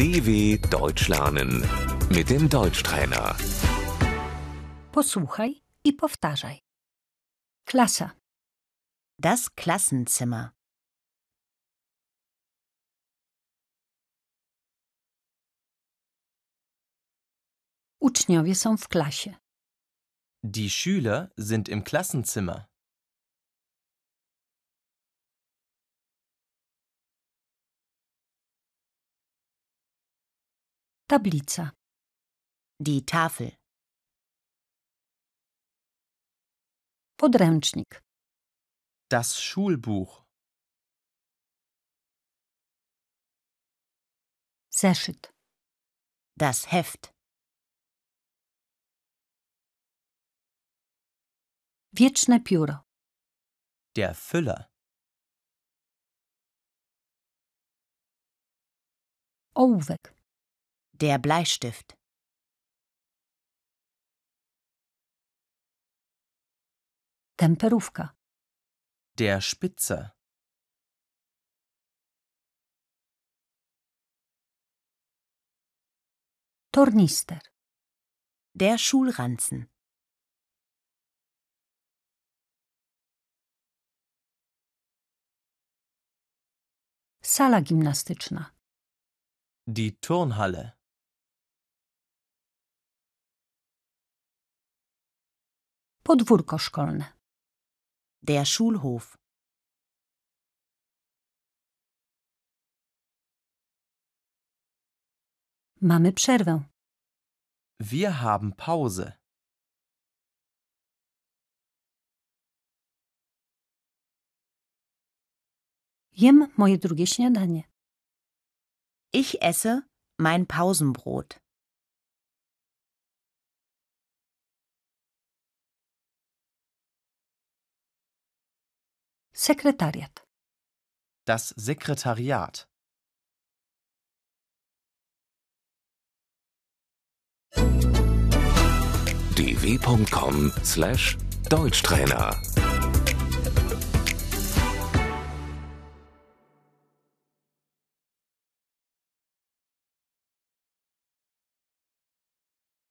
DW Deutsch lernen mit dem Deutschtrainer. Posłuchaj i powtarzaj. Klasa, Das Klassenzimmer. uczniowie są w klasie. Die Schüler sind im Klassenzimmer. Tablica, Die Tafel. podręcznik, Das Schulbuch. zeszyt, Das Heft. wieczne pióro, Der Füller. ołówek, Der Bleistift. temperówka, Der Spitzer. tornister, Der Schulranzen. sala gimnastyczna, Die Turnhalle. Podwórko szkolne, Der Schulhof. mamy przerwę. Wir haben Pause. Jem moje drugie śniadanie. Ich esse mein Pausenbrot. Sekretariat, Das Sekretariat. dw.com/deutschtrainer